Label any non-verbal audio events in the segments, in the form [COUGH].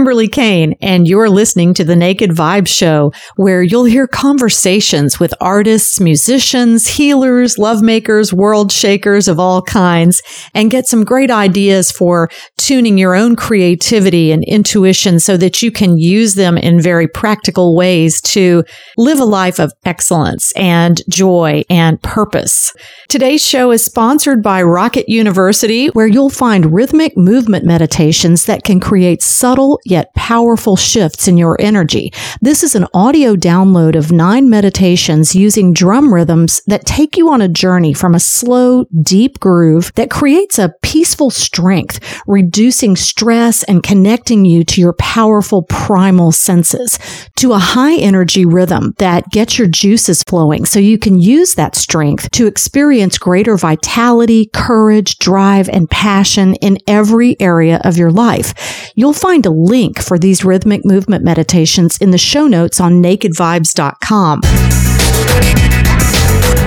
Kimberly Kane, and you're listening to the Naked Vibe Show, where you'll hear conversations with artists, musicians, healers, lovemakers, world shakers of all kinds, and get some great ideas for tuning your own creativity and intuition so that you can use them in very practical ways to live a life of excellence and joy and purpose. Today's show is sponsored by Rocket University, where you'll find rhythmic movement meditations that can create subtle yet powerful shifts in your energy. This is an audio download of nine meditations using drum rhythms that take you on a journey from a slow, deep groove that creates a peaceful strength, reducing stress and connecting you to your powerful primal senses, to a high energy rhythm that gets your juices flowing so you can use that strength to experience greater vitality, courage, drive, and passion in every area of your life. You'll find a link for these rhythmic movement meditations in the show notes on nakedvibes.com.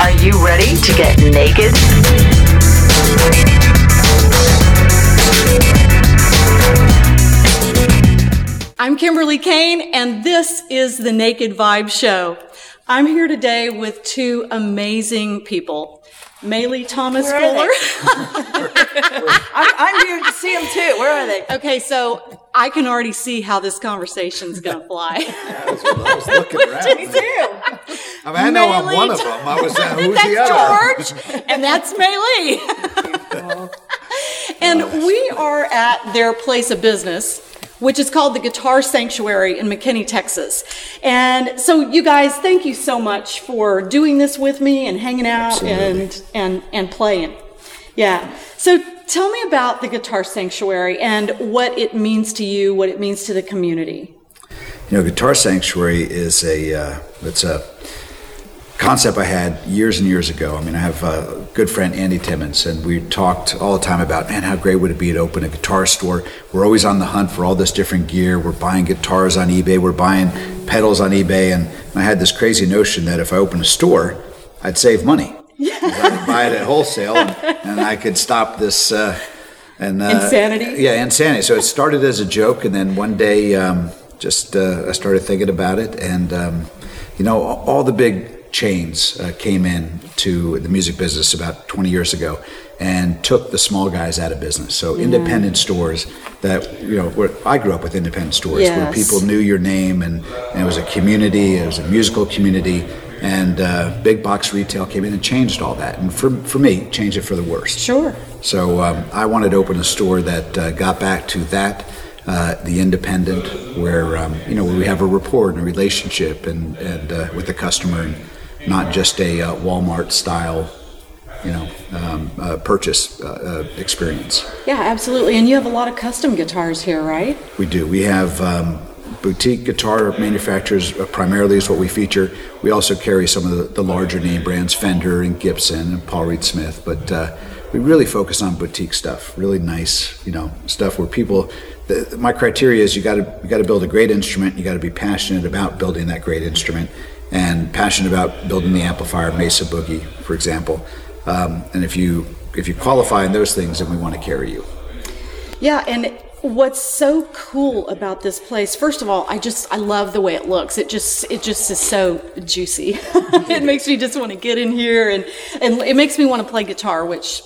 Are you ready to get naked? I'm Kimberly Kane, and this is the Naked Vibe Show. I'm here today with two amazing people. Maylee Thomas Where Fuller. [LAUGHS] [LAUGHS] I'm, I'm here to see them too. Where are they? Okay, so I can already see how this conversation's going to fly. [LAUGHS] That's what I was looking around. Me too. I mean, I know I'm Maylee one of them. I was uh, saying, who's the other? that's George, and that's Maylee. [LAUGHS] and we are at their place of business, which is called the Guitar Sanctuary in McKinney, Texas. And so, you guys, thank you so much for doing this with me and hanging out and and and playing. Yeah. So, tell me about the Guitar Sanctuary and what it means to you, what it means to the community. You know, Guitar Sanctuary is a uh, it's a concept I had years and years ago. I mean, I have a good friend Andy Timmons, and we talked all the time about, man, how great would it be to open a guitar store? We're always on the hunt for all this different gear. We're buying guitars on eBay. We're buying pedals on eBay, and I had this crazy notion that if I opened a store, I'd save money. Yeah. I could buy it at wholesale, and, I could stop this. Uh, and uh, Insanity? Yeah, insanity. So it started as a joke, and then one day, um, just uh, I started thinking about it, and um, you know, all the big chains uh, came in to the music business about 20 years ago and took the small guys out of business. So independent stores that you know, where I grew up with independent stores where people knew your name, and, and it was a community, it was a musical community. And uh, big box retail came in and changed all that, and for, for me, changed it for the worst. Sure. So um, I wanted to open a store that uh, got back to that, uh, the independent, where um, you know where we have a rapport and a relationship and and uh, with the customer, and not just a uh, Walmart style, you know, um, uh, purchase uh, uh, experience. Yeah, absolutely. And you have a lot of custom guitars here, right? We do. We have um, boutique guitar manufacturers uh, primarily is what we feature. We also carry some of the, the larger name brands, Fender and Gibson and Paul Reed Smith, but uh, we really focus on boutique stuff, really nice, you know, stuff where people. The, my criteria is you got to you got to build a great instrument. You got to be passionate about building that great instrument, and passionate about building the amplifier Mesa Boogie, for example. Um, and if you if you qualify in those things, then we want to carry you. Yeah, and what's so cool about this place, first of all, I just I love the way it looks. It just it just is so juicy. [LAUGHS] it makes me just want to get in here and and it makes me want to play guitar, which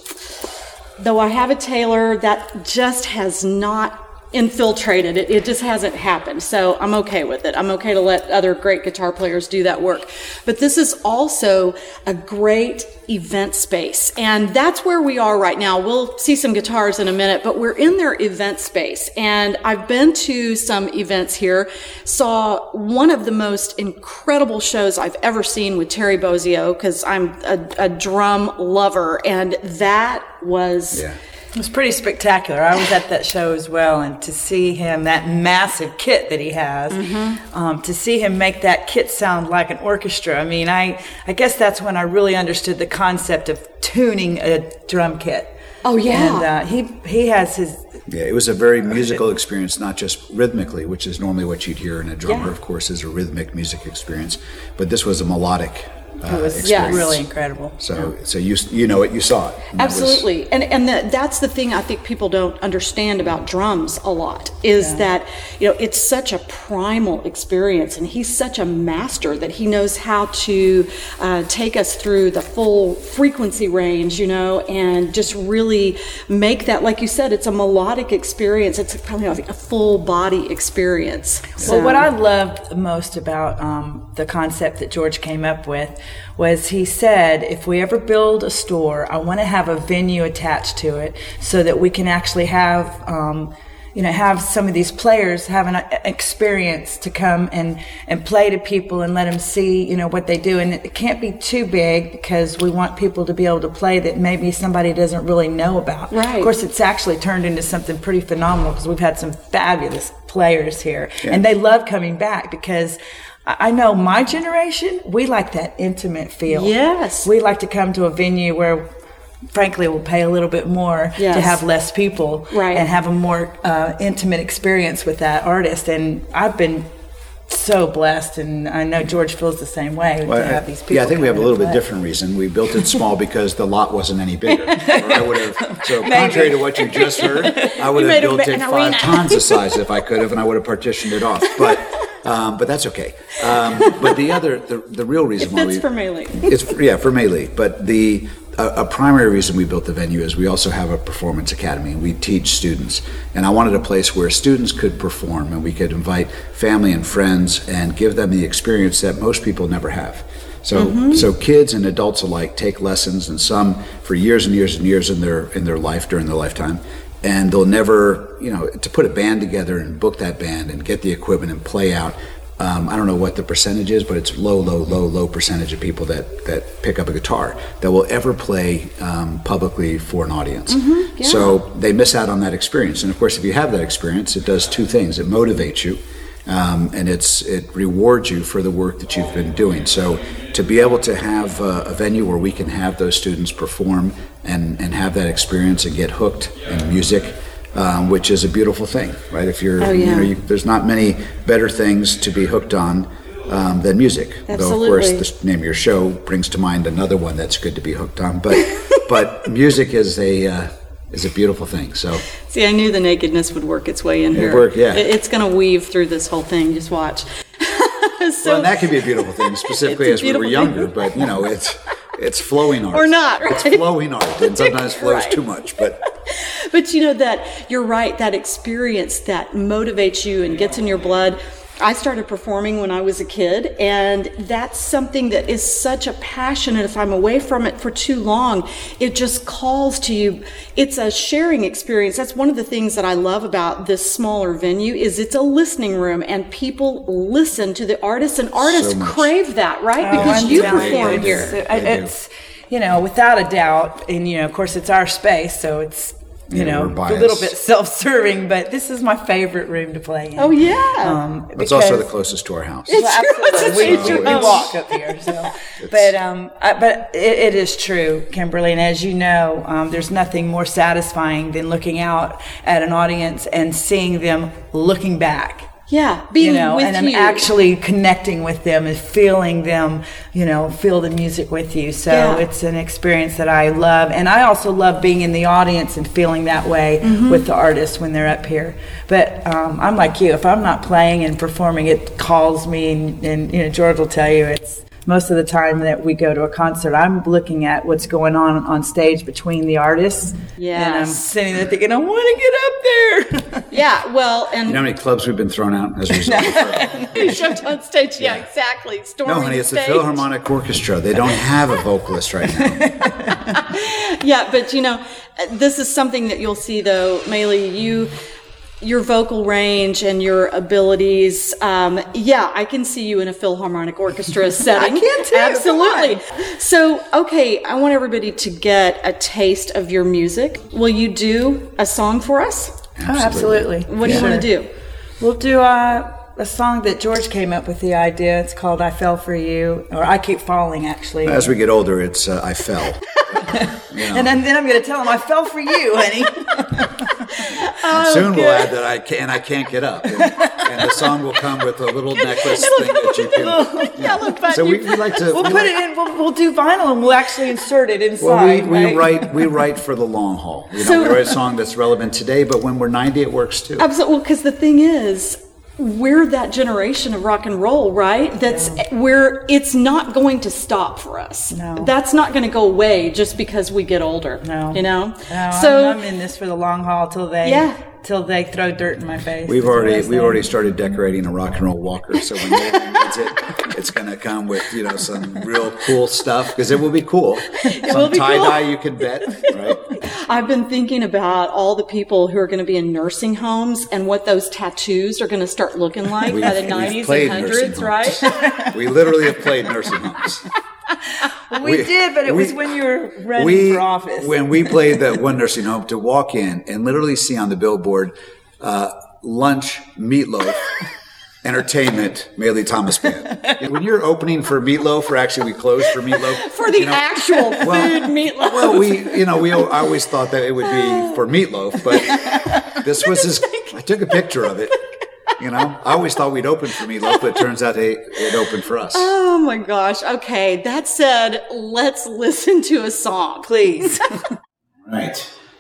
though I have a Taylor, that just has not infiltrated it. It just hasn't happened. So I'm okay with it. I'm okay to let other great guitar players do that work. But this is also a great event space. And that's where we are right now. We'll see some guitars in a minute, but we're in their event space. And I've been to some events here, saw one of the most incredible shows I've ever seen with Terry Bozzio, because I'm a, a drum lover. And that was Yeah. It was pretty spectacular. I was at that show as well, and to see him, that massive kit that he has, Mm-hmm. um, to see him make that kit sound like an orchestra. I mean, I, I guess that's when I really understood the concept of tuning a drum kit. Oh, yeah. And uh, he he has his Yeah, it was a very musical experience, not just rhythmically, which is normally what you'd hear in a drummer, Yeah. of course, is a rhythmic music experience. But this was a melodic uh, It was experience. really incredible. So, so you you know it, you saw it. And that was- Absolutely. And and that that's the thing I think people don't understand about drums a lot is that you know it's such a primal experience and he's such a master that he knows how to uh, take us through the full frequency range, you know, and just really make that like you said it's a melodic experience. It's probably like a full body experience. Well, what I loved most about um, the concept that George came up with was he said, if we ever build a store, I want to have a venue attached to it so that we can actually have. Um, you know, have some of these players have an uh, experience to come and, and play to people and let them see, you know, what they do. And it can't be too big because we want people to be able to play that maybe somebody doesn't really know about. Right. Of course, it's actually turned into something pretty phenomenal because we've had some fabulous players here and they love coming back because I I know my generation, we like that intimate feel. Yes. We like to come to a venue where frankly we'll pay a little bit more Yes. to have less people Right. and have a more uh, intimate experience with that artist and I've been so blessed and I know George feels the same way Well, to have these people yeah, I think we have a little bit different reason. We built it small [LAUGHS] because the lot wasn't any bigger. [LAUGHS] I would have, so contrary to what you just heard, [LAUGHS] I would have built it five arena. times the size if I could have, and I would have partitioned it off. But um, but that's okay. Um, but the other, the, the real reason why we for Maylee. it's yeah for Maylee. But the a, a primary reason we built the venue is we also have a performance academy and we teach students. And I wanted a place where students could perform and we could invite family and friends and give them the experience that most people never have. So so kids and adults alike take lessons and some for years and years and years in their in their life during their lifetime. And they'll never, you know, to put a band together and book that band and get the equipment and play out um, I don't know what the percentage is, but it's low, low, low, low percentage of people that, that pick up a guitar that will ever play um, publicly for an audience. So they miss out on that experience. And of course, if you have that experience, it does two things: it motivates you, um, and it's it rewards you for the work that you've been doing. So to be able to have uh, a venue where we can have those students perform and, and have that experience and get hooked in music um, which is a beautiful thing, right? If you're, Oh, you know, you, there's not many better things to be hooked on um, than music. Absolutely. Though, of course, the name of your show brings to mind another one that's good to be hooked on. But [LAUGHS] but music is a uh, is a beautiful thing. So See, I knew the nakedness would work its way in here. work, yeah. It- it's going to weave through this whole thing. Just watch. [LAUGHS] so, well, and that can be a beautiful thing, specifically as we were younger. But you know, it's it's flowing art Or not, right? It's flowing art, [LAUGHS] and sometimes flows Right. too much. But [LAUGHS] but you know that you're right. That experience that motivates you and gets in your blood. I started performing when I was a kid, and that's something that is such a passion. And if I'm away from it for too long, it just calls to you. It's a sharing experience. That's one of the things that I love about this smaller venue is it's a listening room, and people listen to the artists, and artists much. crave that, right? Oh, because I'm you perform it's- here. it- It's, you know, without a doubt, and you know, of course, it's our space, so it's you Yeah, know we're a little bit self-serving. But this is my favorite room to play in. Oh yeah. um, it's also the closest to our house. Well, absolutely. It's we, true. we walk up here, so. [LAUGHS] but um, I, but it, it is true, Kimberly, and as you know, um, there's nothing more satisfying than looking out at an audience and seeing them looking back. Yeah, being with you know, and I'm you. actually connecting with them and feeling them, you know, feel the music with you. So Yeah. it's an experience that I love. And I also love being in the audience and feeling that way Mm-hmm. with the artists when they're up here. But um, I'm like you, if I'm not playing and performing, it calls me. And, and, you know, George will tell you it's most of the time that we go to a concert, I'm looking at what's going on on stage between the artists. Yeah. And I'm sitting there thinking, I want to get up there. [LAUGHS] yeah, well, and You know how many clubs we've been thrown out as a result of her? you shoved on stage. Yeah, exactly. Storming No, honey, it's the. Philharmonic Orchestra. They don't have a vocalist right now. [LAUGHS] Yeah, but you know, uh, this is something that you'll see though, Maylee. You, your vocal range and your abilities. Um, yeah, I can see you in a Philharmonic Orchestra setting. [LAUGHS] I can too, Absolutely. So, okay, I want everybody to get a taste of your music. Will you do a song for us? Oh, absolutely. What do you want to do? We'll do uh, a song that George came up with the idea. It's called "I Fell for You," or "I Keep Falling." Actually, As we get older, it's uh, I fell. [LAUGHS] and then, then I'm going to tell him, "I fell for you, honey." [LAUGHS] and oh, soon we'll add that I can I can't get up, and, and the song will come with a little [LAUGHS] necklace thing that you can. Button. So we, we like to. We'll we put like- it in. We'll, we'll do vinyl and we'll actually insert it inside. Well, we, we right? write we write for the long haul. You know, So- we write a song that's relevant today, but when we're 90, it works too. Absolutely, because the thing is, we're that generation of rock and roll, right? That's where it's not going to stop for us. No. That's not going to go away just because we get older. No. You know? No, so, I'm, I'm in this for the long haul till they Yeah. till they throw dirt in my face. We've That's what I already we've already started decorating a rock and roll walker. So when Nathan [LAUGHS] needs it, it's going to come with you know some real cool stuff because it will be cool. some will be tie cool. dye you can bet, right? I've been thinking about all the people who are going to be in nursing homes and what those tattoos are going to start looking like by the We've- 90s we've played and 100s, homes. right? We literally have played nursing homes. [LAUGHS] we, we- did, but it was when you were running we for office. when we played that one nursing home to walk in and literally see on the billboard uh, lunch meatloaf entertainment Maylee Thomas band. [LAUGHS] And when you're opening for meatloaf, or actually we closed for meatloaf For the you know, actual food meatloaf. Well, we you know we I always thought that it would be [LAUGHS] for meatloaf, but this was his. I took a picture of it. You know, I always thought we'd open for meatloaf, but it turns out it, it opened for us. oh my gosh. Okay. That said, let's listen to a song. Please. [LAUGHS] Right.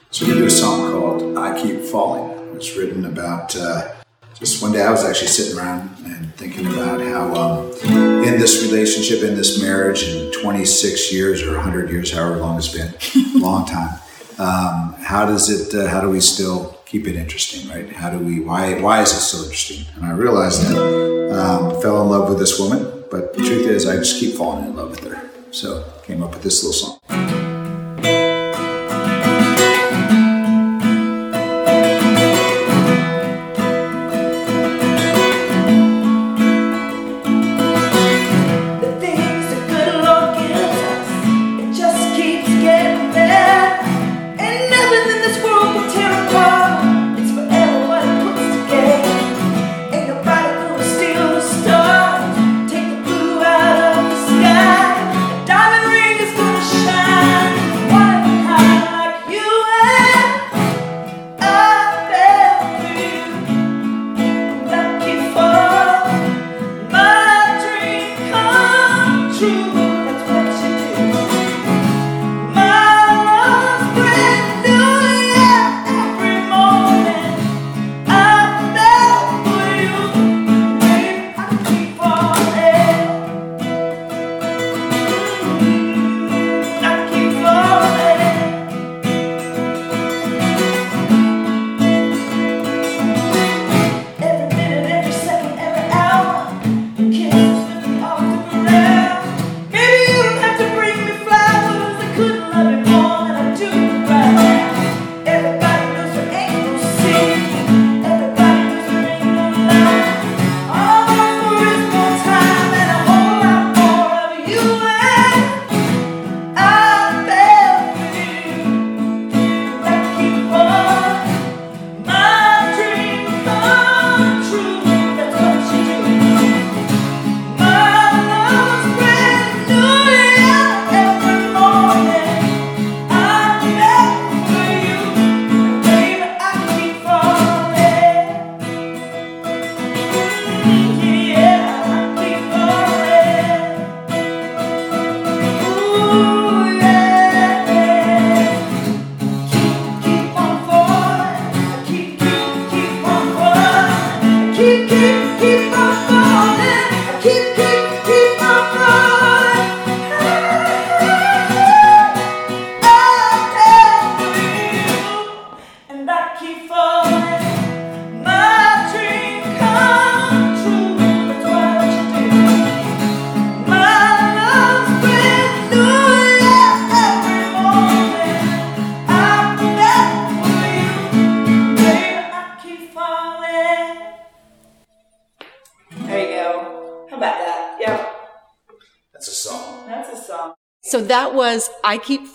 So we do a song called I Keep Falling. It's written about uh, just one day I was actually sitting around and thinking about how um, in this relationship, in this marriage, in 26 years or 100 years, however long it's been, [LAUGHS] long time, um, how does it, uh, how do we still keep it interesting, right? How do we, why, why is it so interesting? And I realized that um, fell in love with this woman, but the truth is I just keep falling in love with her. So came up with this little song.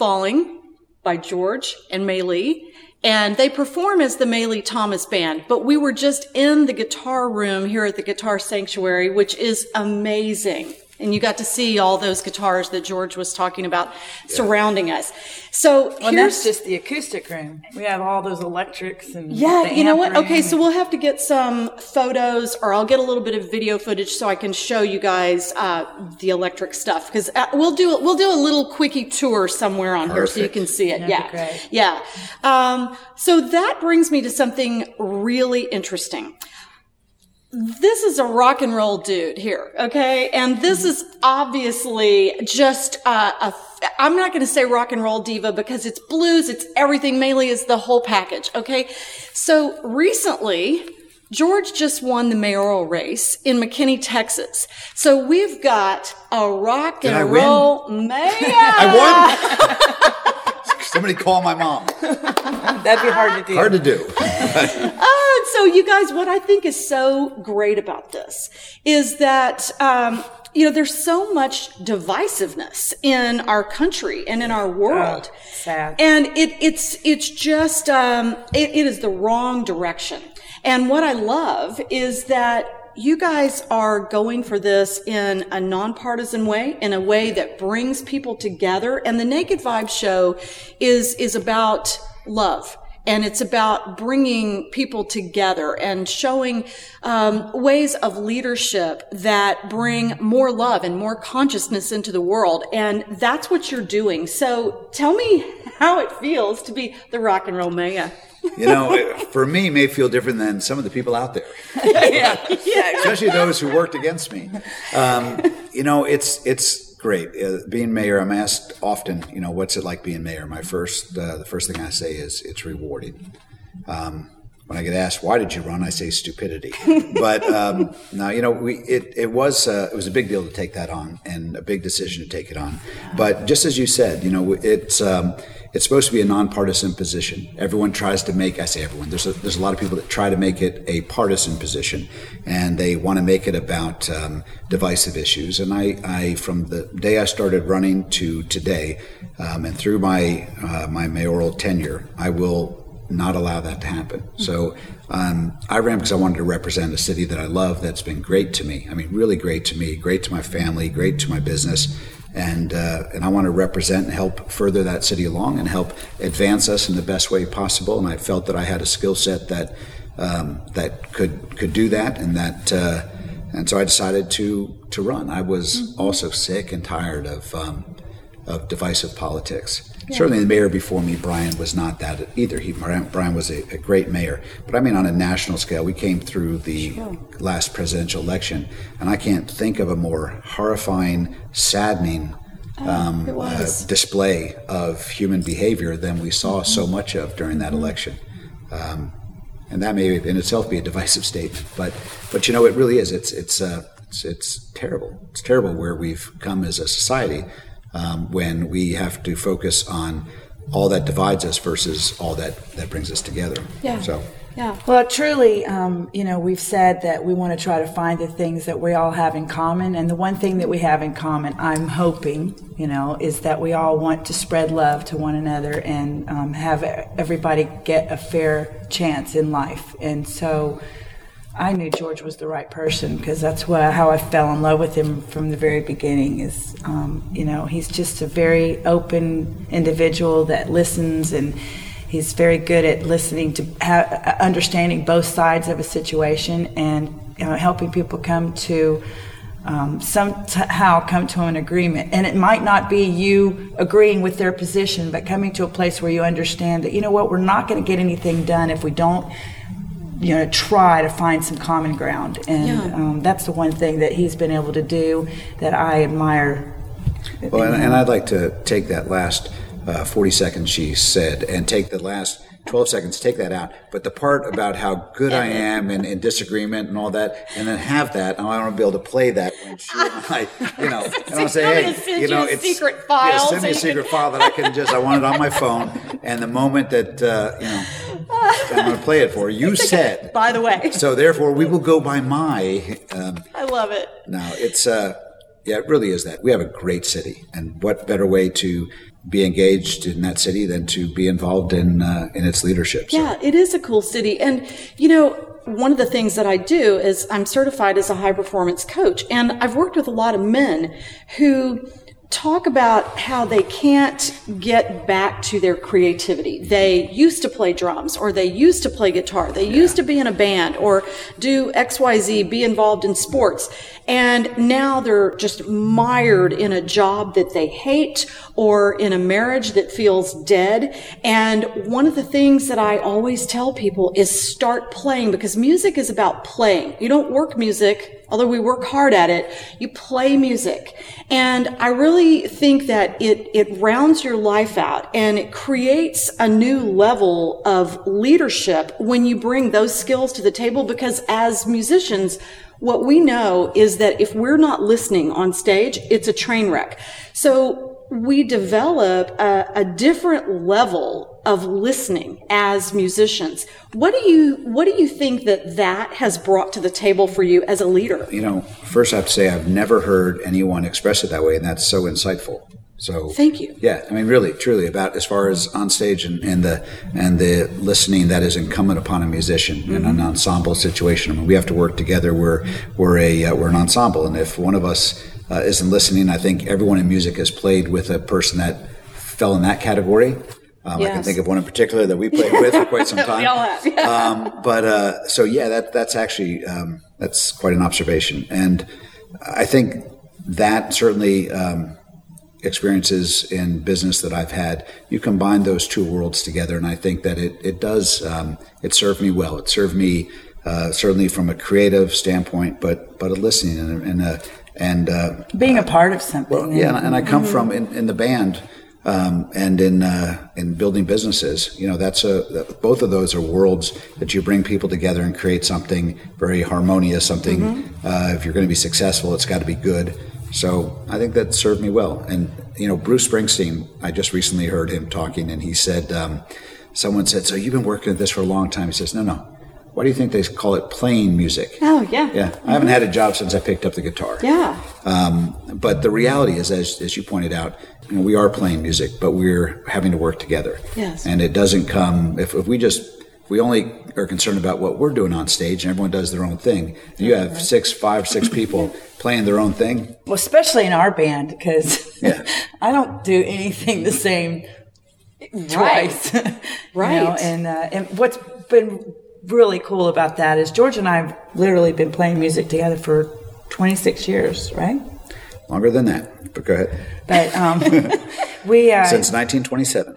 Falling by George and Maylee. And they perform as the Maylee Thomas Band, but we were just in the guitar room here at the Guitar Sanctuary, which is amazing. And you got to see all those guitars that George was talking about surrounding us. So Well, here's that's just the acoustic room. We have all those electrics and yeah, you know what? Okay, so we'll have to get some photos, or I'll get a little bit of video footage so I can show you guys uh, the electric stuff. Because uh, we'll do we'll do a little quickie tour somewhere on here so you can see it. That'd yeah, yeah. Um, so that brings me to something really interesting. This is a rock and roll dude here, okay? And this is obviously just uh, a. I'm not going to say rock and roll diva because it's blues, it's everything. Maylee is the whole package, okay? So recently, George just won the mayoral race in McKinney, Texas. So we've got a rock Did and roll mayor. [LAUGHS] I won. [LAUGHS] Somebody call my mom. that'd be hard to do. Hard to do. Uh, [LAUGHS] so you guys, what I think is so great about this is that, um, you know, there's so much divisiveness in our country and in our world. Oh, sad. And it, it's, it's just, um, it, it is the wrong direction. And what I love is that you guys are going for this in a nonpartisan way, in a way that brings people together. And the Naked Vibe show is, is about love. And it's about bringing people together and showing um, ways of leadership that bring more love and more consciousness into the world. And that's what you're doing. So tell me [LAUGHS] how it feels to be the rock and roll mayor. You know, for me, may feel different than some of the people out there, [LAUGHS] yeah. yeah. especially those who worked against me. Um, you know, it's it's great uh, being mayor. I'm asked often, you know, what's it like being mayor? My first, uh, the first thing I say is it's rewarding. Um, when I get asked why did you run, I say stupidity. but um, no, you know, we it, it was uh, it was a big deal to take that on and a big decision to take it on. But just as you said, you know, it's um, it's supposed to be a nonpartisan position. Everyone tries to make I say everyone. There's a, there's a lot of people that try to make it a partisan position, and they want to make it about um, divisive issues. And I, I from the day I started running to today, um, and through my uh, my mayoral tenure, I will not allow that to happen. So um, I ran because I wanted to represent a city that I love that's been great to me. I mean, really great to me, great to my family, great to my business. And, uh, and I want to represent and help further that city along and help advance us in the best way possible. And I felt that I had a skill set that, um, that could, could do that and that, uh, and so I decided to, to run. I was also sick and tired of, um, of divisive politics. Certainly, the mayor before me, Brian, was not that either. He, Brian, Brian was a, a great mayor, but I mean, on a national scale, we came through the last presidential election, and I can't think of a more horrifying, saddening um, uh, display of human behavior than we saw so much of during that election. Um, and that may in itself be a [LAUGHS] divisive statement, but but you know, it really is. It's it's uh, it's, it's terrible. It's terrible where we've come as a society um, when we have to focus on all that divides us versus all that that brings us together. Yeah. So. Yeah. Well, truly, um, you know, we've said that we want to try to find the things that we all have in common. And the one thing that we have in common, I'm hoping, you know, is that we all want to spread love to one another and um, have everybody get a fair chance in life. And so I knew George was the right person because that's why, how I fell in love with him from the very beginning. Is um, you know he's just a very open individual that listens and he's very good at listening to ha- understanding both sides of a situation and you know, helping people come to um, somehow come to an agreement. And it might not be you agreeing with their position, but coming to a place where you understand that you know what we're not going to get anything done if we don't you know try to find some common ground and Yeah. um, that's the one thing that he's been able to do that i admire Well, and, and I'd like to take that last uh, 40 seconds she said and take the last 12 seconds, take that out. But the part about how good I am and, and disagreement and all that, and then have that, and I want to be able to play that when she and I, you know, and I'll say, hey, you know, it's secret yeah, file send me a secret file that I can just, I want it on my phone, and the moment that, uh, you know, I'm going to play it for you. [LAUGHS] You said, By the way, so therefore we will go by my. Um, I love it. no, it's uh, yeah, it really is that. We have a great city, and what better way to be engaged in that city than to be involved in uh, in its leadership. So- Yeah, it is a cool city. And, you know, one of the things that I do is I'm certified as a high performance coach. And I've worked with a lot of men who talk about how they can't get back to their creativity. They used to play drums or they used to play guitar. They used to be in a band or do XYZ, be involved in sports. And now they're just mired in a job that they hate or in a marriage that feels dead. And one of the things that I always tell people is start playing because music is about playing. You don't work music although we work hard at it, you play music. And I really think that it, it rounds your life out and it creates a new level of leadership when you bring those skills to the table because as musicians, what we know is that if we're not listening on stage, it's a train wreck. So we develop a, a different level of listening as musicians. What do you what do you think that that has brought to the table for you as a leader? You know, first I have to say I've never heard anyone express it that way, and that's so insightful. So Thank you. Yeah, I mean, really, truly, about as far as on stage and, and the and the listening that is incumbent upon a musician in an ensemble situation. I mean, we have to work together. We're we're a uh, we're an ensemble, and if one of us uh, isn't listening, I think everyone in music has played with a person that fell in that category. Um, I can think of one in particular that we played with for quite some time. [LAUGHS] We all have, yeah. um, but uh, so yeah, that that's actually um, that's quite an observation, and I think that certainly um, experiences in business that I've had, you combine those two worlds together, and I think that it it does um, it served me well. It served me uh, certainly from a creative standpoint, but but a listening and a, and a, and uh, Being a part of something. well, yeah, and, and I come from in, in the band um, and in uh, in building businesses. You know, that's a that- both of those are worlds that you bring people together and create something very harmonious. Something uh, if you're going to be successful, it's got to be good. So I think that served me well. And you know, Bruce Springsteen, I just recently heard him talking, and he said, um, someone said, "So you've been working at this for a long time?" He says, "No, no." Why do you think they call it playing music? Oh yeah. Yeah, I haven't had a job since I picked up the guitar. Yeah. Um, but the reality is, as, as you pointed out, you know, we are playing music, but we're having to work together. Yes. And it doesn't come if, if we just if we only are concerned about what we're doing on stage and everyone does their own thing. And you have six, five, six [LAUGHS] people playing their own thing. Well, especially in our band, because Yeah. [LAUGHS] I don't do anything the same twice. [LAUGHS] you Right. know, and, uh, and what's been really cool about that is George and I have literally been playing music together for 26 years, right? Longer than that, but go ahead. But um, [LAUGHS] we uh, Since 1927.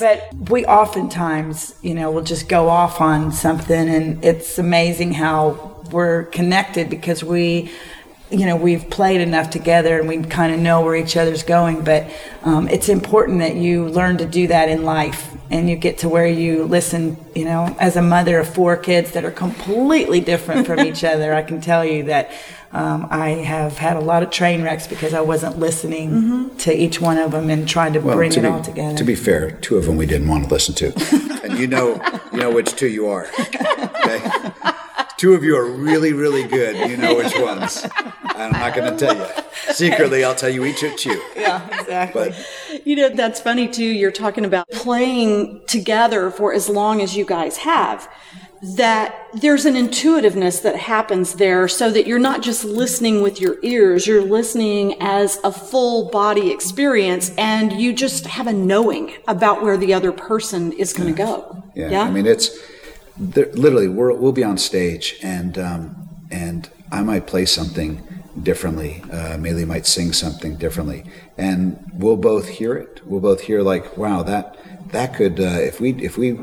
but we oftentimes, you know, will just go off on something, and it's amazing how we're connected because we, you know, we've played enough together and we kind of know where each other's going. But um, it's important that you learn to do that in life, and you get to where you listen. You know, as a mother of four kids that are completely different from each [LAUGHS] other, I can tell you that. Um, I have had a lot of train wrecks because I wasn't listening to each one of them and trying to bring to it be, all together. To be fair, two of them we didn't want to listen to, [LAUGHS] and you know, you know which two you are. [LAUGHS] Okay, two of you are really, really good. You know which ones. I'm not going to tell you. Secretly, I'll tell you each of you. yeah, exactly. But You know, that's funny too. You're talking about playing together for as long as you guys have. That there's an intuitiveness that happens there so that you're not just listening with your ears, you're listening as a full body experience and you just have a knowing about where the other person is going to go. yeah, I mean, it's there, literally we're, we'll be on stage, and um, and I might play something differently. Uh, might sing something differently, and we'll both hear it. We'll both hear like, wow, that that could uh, if we if we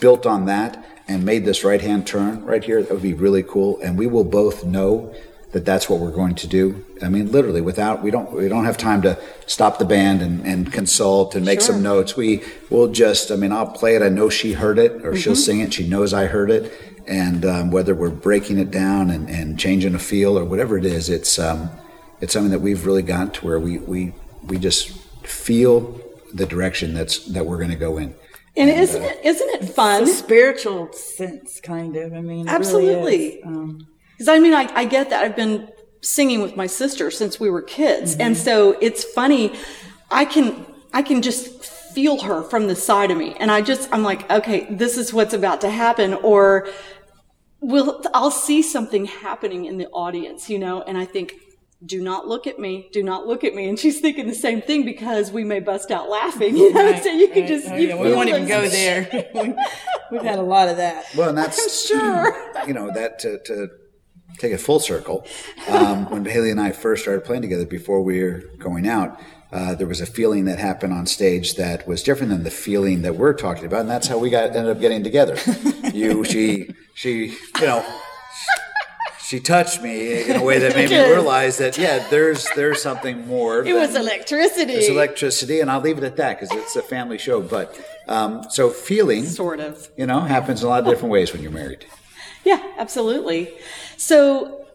built on that and made this right hand turn right here, that would be really cool. And we will both know that that's what we're going to do. I mean, literally, without we don't we don't have time to stop the band and, and consult and make some notes. We will just. I mean, I'll play it. I know she heard it, or she'll sing it. She knows I heard it. And um, whether we're breaking it down and, and changing a feel or whatever it is, it's um, it's something that we've really gotten to where we we we just feel the direction that's that we're going to go in. And isn't it, isn't it fun? a spiritual sense, kind of. I mean, it really Absolutely. is. Um, Because I mean, I, I get that. I've been singing with my sister since we were kids. And mm-hmm. so it's funny. I can I can just feel her from the side of me, and I just I'm like, okay, this is what's about to happen, or will I'll see something happening in the audience, you know, and I think. Do not look at me. Do not look at me. And she's thinking the same thing because we may bust out laughing, you know. so you can just, Oh, you yeah, we won't even go there. [LAUGHS] [LAUGHS] We've had a lot of that. Well, and that's I'm sure. you know that to, to take it full circle. Um, when Maylee and I first started playing together, before we were going out, uh, there was a feeling that happened on stage that was different than the feeling that we're talking about, and that's how we got ended up getting together. you, she, she, you know. She touched me in a way that made me realize that yeah, there's there's something more. It was electricity. It's electricity, and I'll leave it at that because it's a family show. But um, so feeling, Sort of. you know, happens in a lot of different ways when you're married. Yeah, absolutely. So,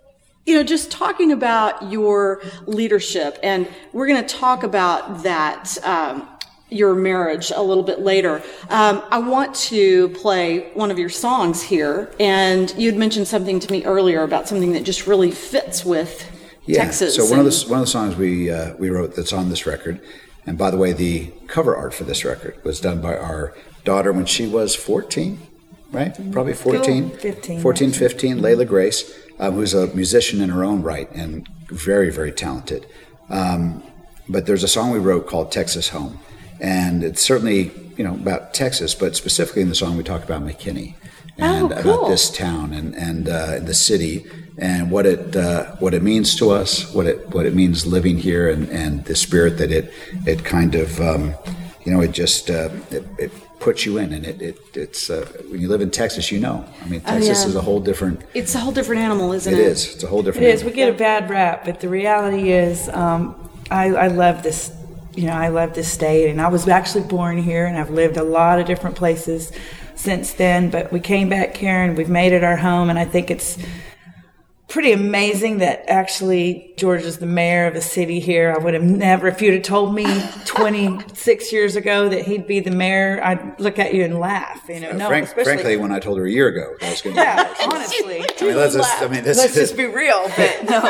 you know, just talking about your leadership, and we're going to talk about that, um, your marriage a little bit later. Um, I want to play one of your songs here, and you'd mentioned something to me earlier about something that just really fits with Yeah. Texas. So one of the one of the songs we uh, we wrote that's on this record, and by the way, the cover art for this record was done by our daughter when she was 14, right? Probably 14, 15, 14, 15. Layla Grace, um, who's a musician in her own right and very very talented. Um, but there's a song we wrote called Texas Home, and it's certainly you know about Texas, but specifically in the song we talk about McKinney and Oh, cool. about this town and and uh, the city and what it uh, what it means to us, what it what it means living here, and, and the spirit that it it kind of um, you know it just uh, it, it puts you in, and it, it it's uh, when you live in Texas, you know. I mean, Texas yeah. is a whole different. it's a whole different animal, isn't It it? is. It's a whole It different. is. We get a bad rap, but the reality is, um, I, I love this. You know, I love this state, and I was actually born here, and I've lived a lot of different places since then. But we came back here, and we've made it our home, and I think it's pretty amazing that actually George is the mayor of a city here. I would have never, if you'd have told me [LAUGHS] 26 years ago that he'd be the mayor, I'd look at you and laugh. You know, no, Frank, frankly, when I told her a year ago, that was going to be. yeah, honestly. I mean, let's just, I mean, this Let's just [LAUGHS] be real, but no.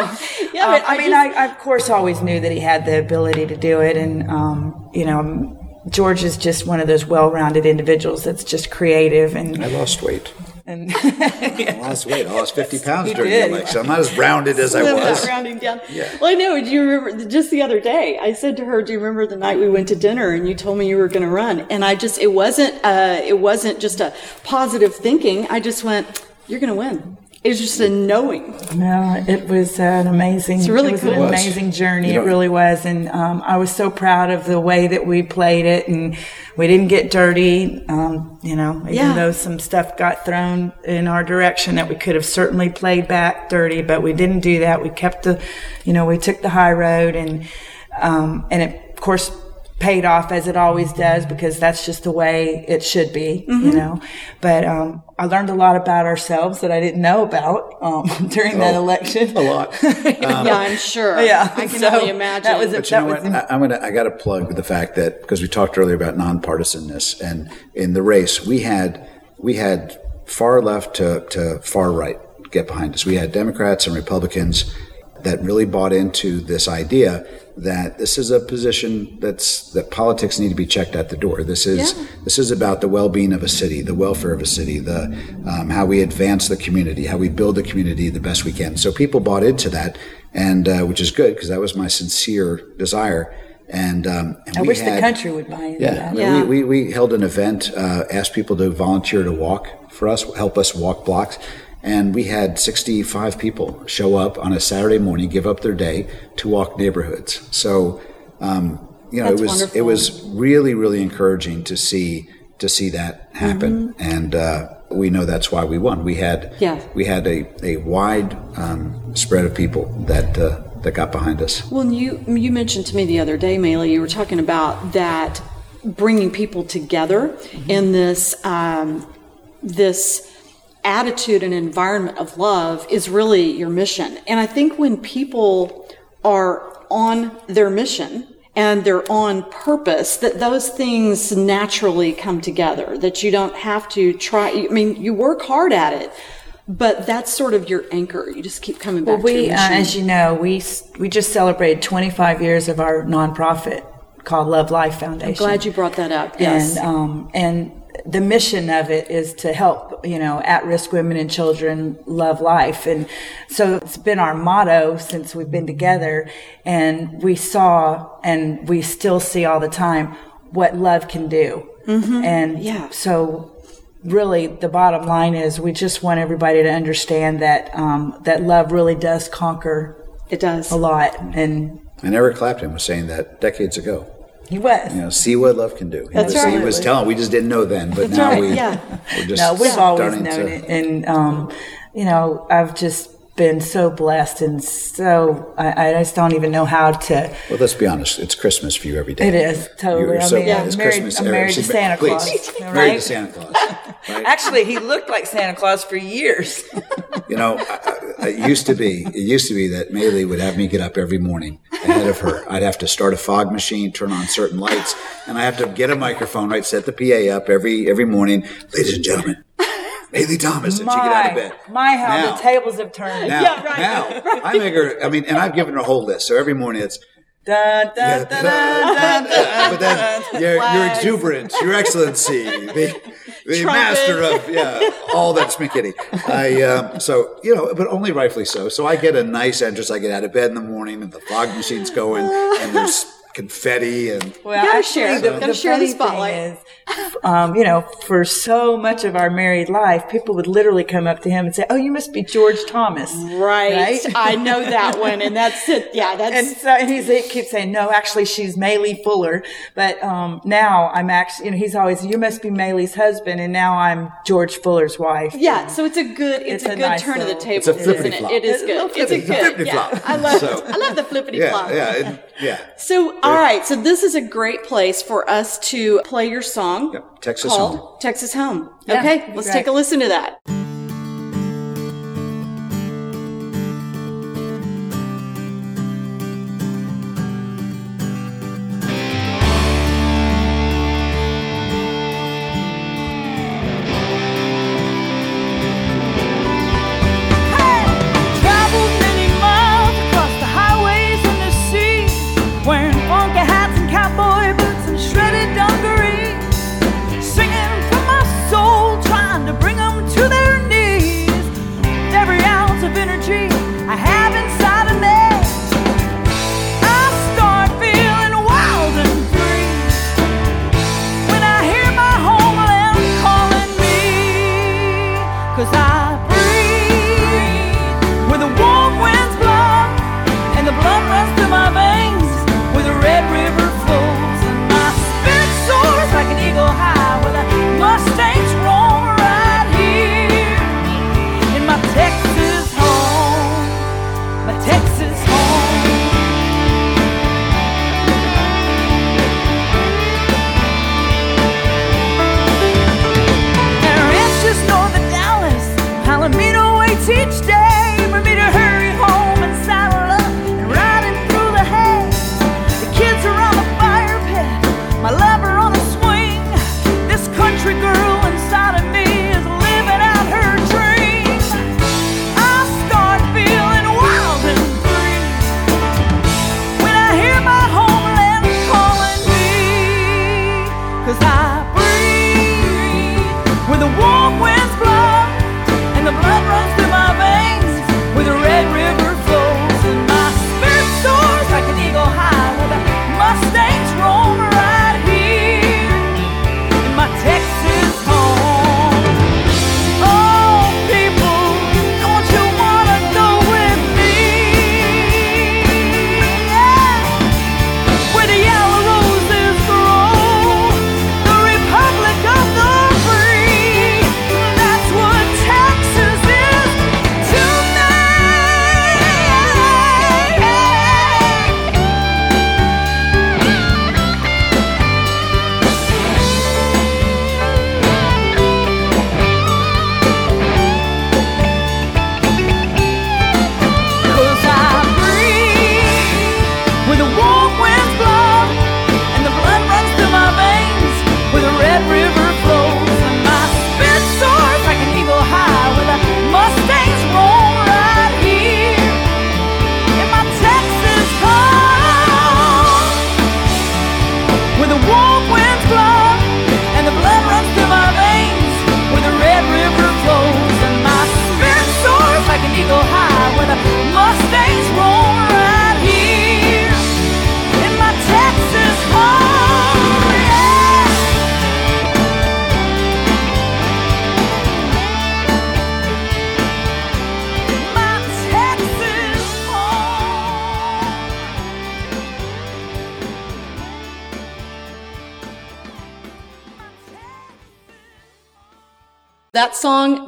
Yeah, Um, but I, I mean, I, I of course always knew that he had the ability to do it, and um, you know, George is just one of those well-rounded individuals that's just creative and I lost weight. And [LAUGHS] I lost weight. I lost 50 pounds during did. the election. I'm not as rounded as I Slim that was. rounding down. Yeah. Well, I know. Do you remember just the other day? I said to her, "Do you remember the night we went to dinner and you told me you were going to run?" And I just, it wasn't, uh, it wasn't just a positive thinking. I just went, "You're going to win." It was just a knowing. No, it was an amazing. It's really it was cool. an amazing journey. You know- it really was, and um, I was so proud of the way that we played it, and we didn't get dirty. Um, you know, even Yeah. though some stuff got thrown in our direction that we could have certainly played back dirty, but we didn't do that. We kept the, you know, we took the high road, and um, and it, of course paid off as it always does because that's just the way it should be, Mm-hmm. you know. But um, I learned a lot about ourselves that I didn't know about um, [LAUGHS] during that Oh, election. A lot. [LAUGHS] yeah, I'm sure. Yeah, I can so only imagine. that was a- But you know That what? I, I'm gonna. I got to plug the fact that because we talked earlier about nonpartisanness, and in the race we had we had far left to, to far right get behind us. We had Democrats and Republicans that really bought into this idea that this is a position that's that politics need to be checked at the door. This is Yeah. this is about the well-being of a city, the welfare of a city, the um, how we advance the community, how we build the community the best we can. So people bought into that, and uh, which is good because that was my sincere desire. And, um, and I we wish the country would buy into Yeah, that. Yeah. We, we, we held an event, uh, asked people to volunteer to walk for us, help us walk blocks. And we had 65 people show up on a Saturday morning, give up their day to walk neighborhoods. So, um, you know, That's it was wonderful. it was really really encouraging to see to see that happen, and uh, we know that's why we won. We had Mm-hmm. Yeah. we had a, a wide um, spread of people that uh, that got behind us. Well, you you mentioned to me the other day, Maylee, you were talking about that bringing people together in this um, this attitude and environment of love is really your mission. And I think when people are on their mission and they're on purpose, that those things naturally come together. That you don't have to try. I mean, you work hard at it. But that's sort of your anchor. You just keep coming back Well, to your we, uh, as you know, we we just celebrated 25 years of our nonprofit called Love Life Foundation. I'm glad you brought that up. Yes. And um, and the mission of it is to help you know at-risk women and children love life and so it's been our motto since we've been together and we saw and we still see all the time what love can do and Yeah. so really the bottom line is we just want everybody to understand that um, that love really does conquer it does. a lot and And Eric Clapton was saying that decades ago. He was You know, see what love can do. He That's was, He right. was telling. We just didn't know then, but now right, we. yeah. We're just no, we've always starting known to, it, and um, you know, I've just been so blessed and so I, I just don't even know how to. Well, let's be honest. It's Christmas for you every day. It is totally. You're I mean, I'm it's married- Christmas. I'm married to Santa please, Claus, Married to Santa Claus. Right? Actually, he looked like Santa Claus for years. [LAUGHS] You know, I, I, it used to be. It used to be that Maylee would have me get up every morning ahead of her. I'd have to start a fog machine, turn on certain lights, and I have to get a microphone. Right, set the PA up every every morning. Ladies and gentlemen, Maylee Thomas, and she get out of bed. my, how Now- the tables have turned. Now, [LAUGHS] Yeah, right. now, [LAUGHS] I make her. I mean, and I've given her a whole list. So every morning it's. Dun, dun, dun, but then dun, your, your flags. exuberance, your excellency, the, the master of yeah, all that's McKinney. I um, so you know, but only rightfully so. So I get a nice entrance. I get out of bed in the morning, and the fog machine's going, and there's confetti, and Well, Gotta actually, share. the, Gotta the share the spotlight. is, um, you know, for so much of our married life, people would literally come up to him and say, "Oh, you must be George Thomas." Right. Right? [LAUGHS] I know that one, and that's it. Yeah, [LAUGHS] And that's so and he's, he keeps saying, no, actually, she's Maylee Fuller. But um, now I'm actually, you know, he's always, you must be Maylee's husband, and now I'm George Fuller's wife. yeah. So it's a good, it's, It's a a good nice turn of the table, It's a isn't flippity it? It is It's good. It's a It's a good. Yeah. I love. So- I love the flippity yeah, flop. yeah, it, yeah. So, all right. So this is a great place for us to play your song. Yep, Texas called Home. Texas Home. Yeah, okay, let's right. take a listen to that.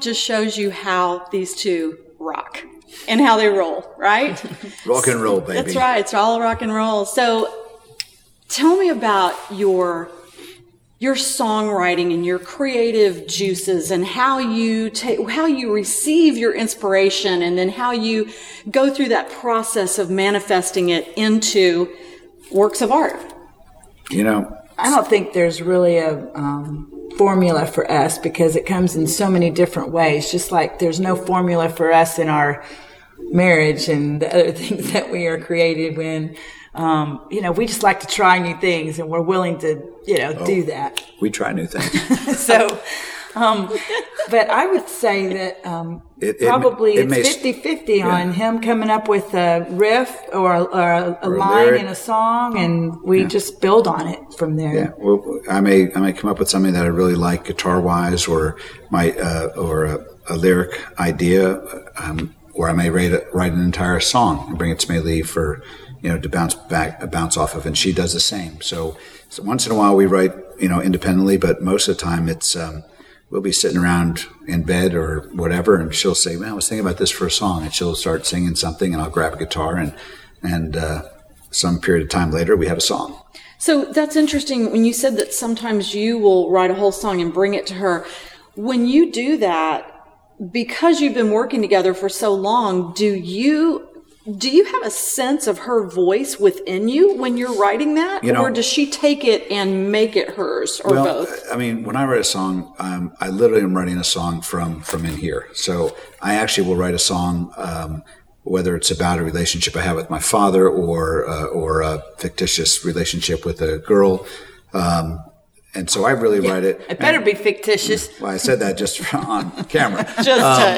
Just shows you how these two rock and how they roll, right? [LAUGHS] Rock and roll, baby. That's right. It's all rock and roll. So tell me about your your songwriting and your creative juices and how you take how you receive your inspiration and then how you go through that process of manifesting it into works of art. You know, I don't think there's really a um, formula for us because it comes in so many different ways. Just like there's no formula for us in our marriage and the other [LAUGHS] things that we are created when. Um, you know, we just like to try new things and we're willing to, you know, do that. we try new things. [LAUGHS] so, um, but I would say that um, It- it- probably it it's 50 50 on him coming up with a riff or, a- or a, a Or line in a song, and we just build on it from there. Yeah, well, I may I may come up with something that I really like guitar wise, or my uh, or a, a lyric idea, um, or I may write a, write an entire song and bring it to Maylee for you know to bounce back bounce off of, and she does the same. So, so once in a while we write you know independently, but most of the time it's. Um, We'll be sitting around in bed or whatever, and she'll say, "Man, I was thinking about this for a song," and she'll start singing something, and I'll grab a guitar, and and uh, some period of time later, we have a song. So that's interesting when you said that sometimes you will write a whole song and bring it to her. When you do that, because you've been working together for so long, do you do you have a sense of her voice within you when you're writing that, You know- or does she take it and make it hers, or well, both? I mean, when I write a song, um, I literally am writing a song from from in here. So I actually will write a song, um, whether it's about a relationship I have with my father or uh, or a fictitious relationship with a girl. Um, and so I really write it. It better and- be fictitious. [LAUGHS] Well, I said that just [LAUGHS] on camera. [LAUGHS] Just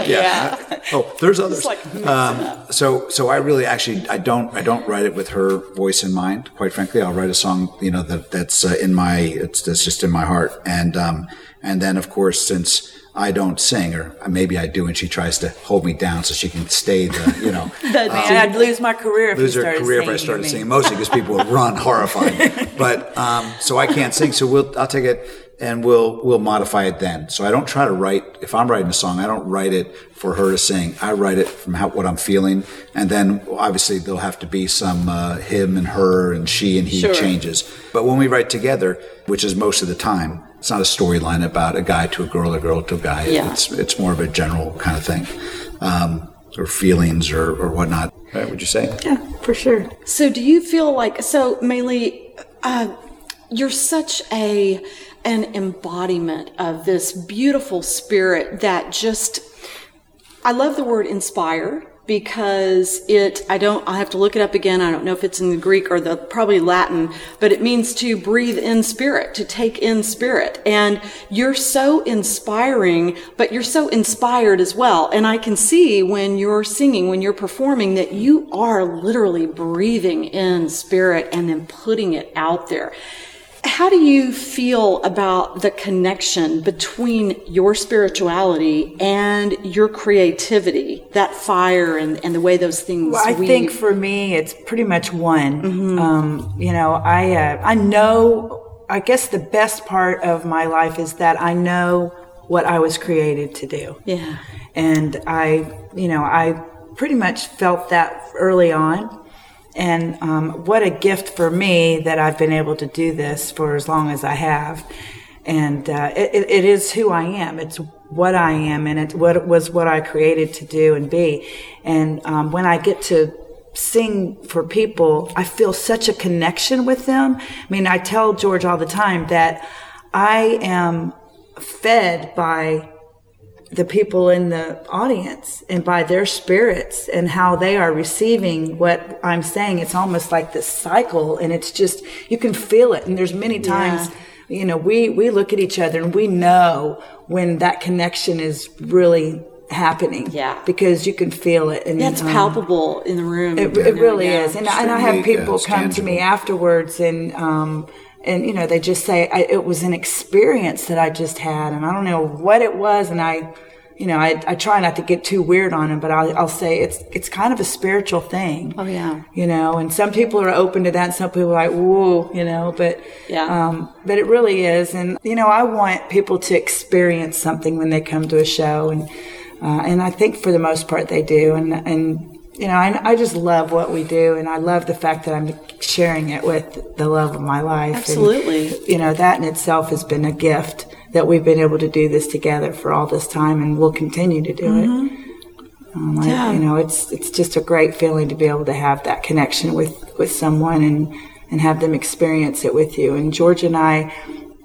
to- yeah. Oh, there's others. like um, so, so I really actually I don't I don't write it with her voice in mind. Quite frankly, I'll write a song you know that that's uh, in my it's that's just in my heart, and um, and then of course since I don't sing, or maybe I do, and she tries to hold me down so she can stay the you know Man, I'd lose my career if lose her career if I started singing, mostly because people would run horrified. But um, so I can't sing, so we'll I'll take it and we'll we'll modify it then. So I don't try to write if I'm writing a song, I don't write it for her to sing. I write it from how, what I'm feeling, and then obviously there'll have to be some uh, him and her and she and he Sure. changes. But when we write together, which is most of the time, it's not a storyline about a guy to a girl, a girl to a guy. Yeah. It's it's more of a general kind of thing. Um, or feelings or, or whatnot. Right, would you say? Yeah, for sure. So do you feel like so Maylee, uh, you're such a an embodiment of this beautiful spirit that just I love the word inspire because it I don't I have to look it up again. I don't know if it's in the Greek or the probably Latin, but it means to breathe in spirit, to take in spirit. And you're so inspiring, but you're so inspired as well. And I can see when you're singing, when you're performing that you are literally breathing in spirit and then putting it out there. How do you feel about the connection between your spirituality and your creativity, that fire and, and the way those things Well, I weave? think for me, it's pretty much one. Um, you know, I uh, I know. I guess the best part of my life is that I know what I was created to do. Yeah. and I, you know, I pretty much felt that early on. And um, what a gift for me that I've been able to do this for as long as I have. And uh, it, it- is who I am. It's what I am, and it what was what I created to do and be. And um, when I get to sing for people, I feel such a connection with them. I mean, I tell George all the time that I am fed by the people in the audience and by their spirits and how they are receiving what I'm saying. It's almost like this cycle and it's just, you can feel it. And there's many times, you know, we, we look at each other and we know when that connection is really happening. Yeah. Because you can feel it. And That's um, palpable in the room. it, it really Yeah. is, and, I- and I have people come to me afterwards, and um, and you know they just say I, it was an experience that I just had, and I don't know what it was, and I, you know, I, I try not to get too weird on them but I'll, I'll say it's it's kind of a spiritual thing. Oh, yeah. You know, and some people are open to that, and some people are like, whoa, you know, but Yeah. um, but it really is, and you know, I want people to experience something when they come to a show, and uh, and I think for the most part they do, and and you know, I, I just love what we do, and I love the fact that I'm sharing it with the love of my life. And, Absolutely. you know, that in itself has been a gift that we've been able to do this together for all this time, and we'll continue to do it. Um, I- Yeah. you know, it's it's just a great feeling to be able to have that connection with with someone and and have them experience it with you. And George and I,